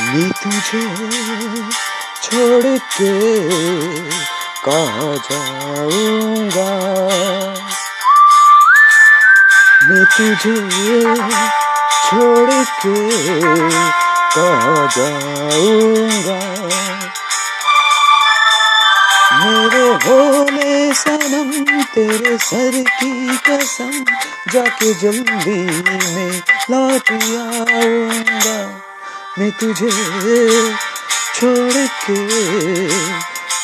मैं तुझे छोड़ के कहा जाऊँगा? मैं तुझे छोड़ के कहा जाऊँगा? मेरे भोले सनम, तेरे सर की कसम, जाके जल्दी में लौट आऊँगा मैं तुझे छोड़ के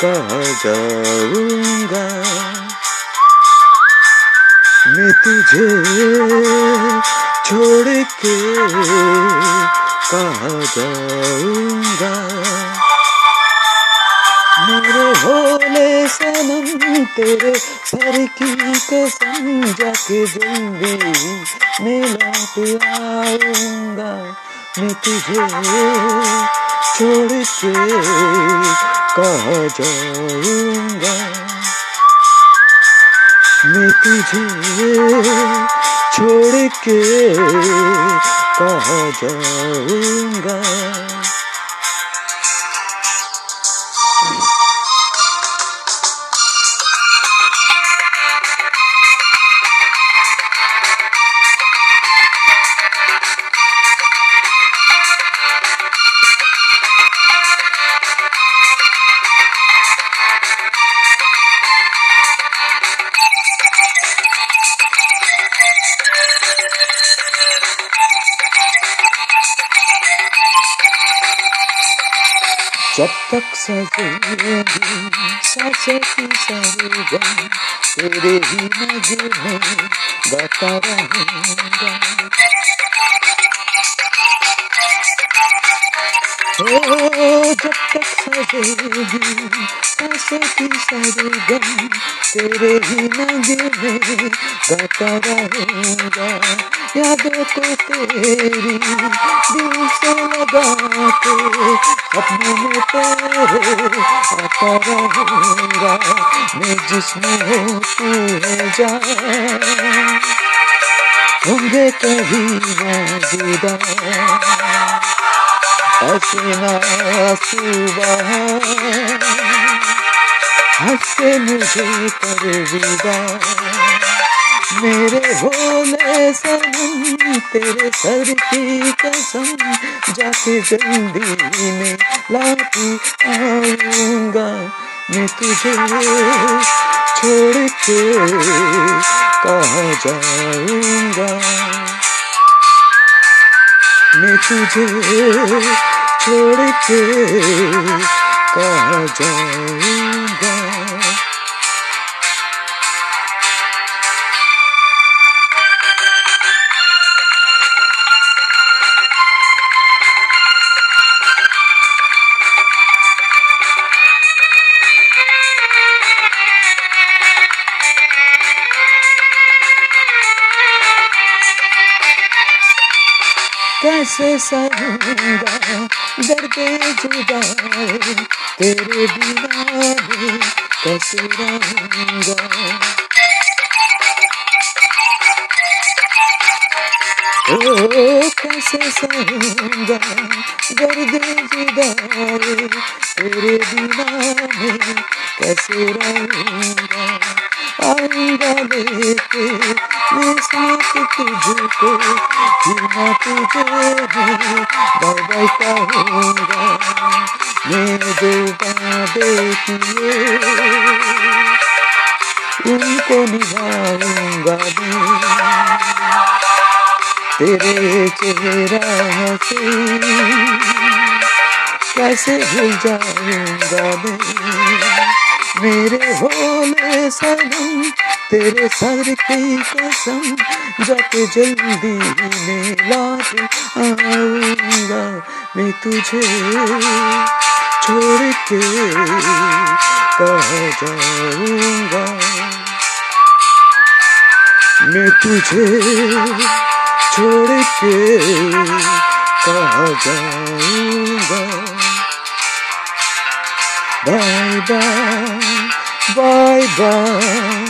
कहा जाऊँगा। मैं तुझे छोड़ के कहा जाऊँगा। मेरे भोले सनम तेरे सर की कसम जाके जल्दी मैं लौट आऊँगा। मैं तुझे छोड़ के कहा जाऊँगा। मैं तुझे छोड़ के कहा जाऊँगा। शतक सजे सचसी सरूगा तेरे ही नजर में बता रहूंगा जब तक सजेगी सांसों की सरगम तेरे ही नगे में गाता रहूँगा यादों को तेरी दिल से लगा के अपने में तेरे आता रहूँगा मैं जिसमें हो तू है जा होंगे कभी मौजूदा हसीना सुबह। हंसे मुझे कर विदा। मेरे भोले सनम, तेरे सर की कसम, जाके जल्दी में लाती आऊँगा। मैं तुझे छोड़ के कहा जाऊँगा? तुझे छोड़ के कहा जाऊँगा कैसे सहूँगा? दर्द जुदाई तेरे बिना कैसे रहूँगा ओ कैसे सहूँगा? दर्द जुदाई तेरे बिना मैं कैसे रहूँगा आऊँगा लेके साथ तुझको जीना तुझे बाय कहूँगा मैं जो किए उनको निभाऊँगा मैं तेरे चेहरा से कैसे भूल जाऊँगा मैं? मेरे भोले सनम तेरे सर की कसम जाके जल्दी में आऊँगा, मैं तुझे छोड़ के कहा जाऊँगा? मैं तुझे छोड़ के कहा जाऊँगा? Bye bye bye bye.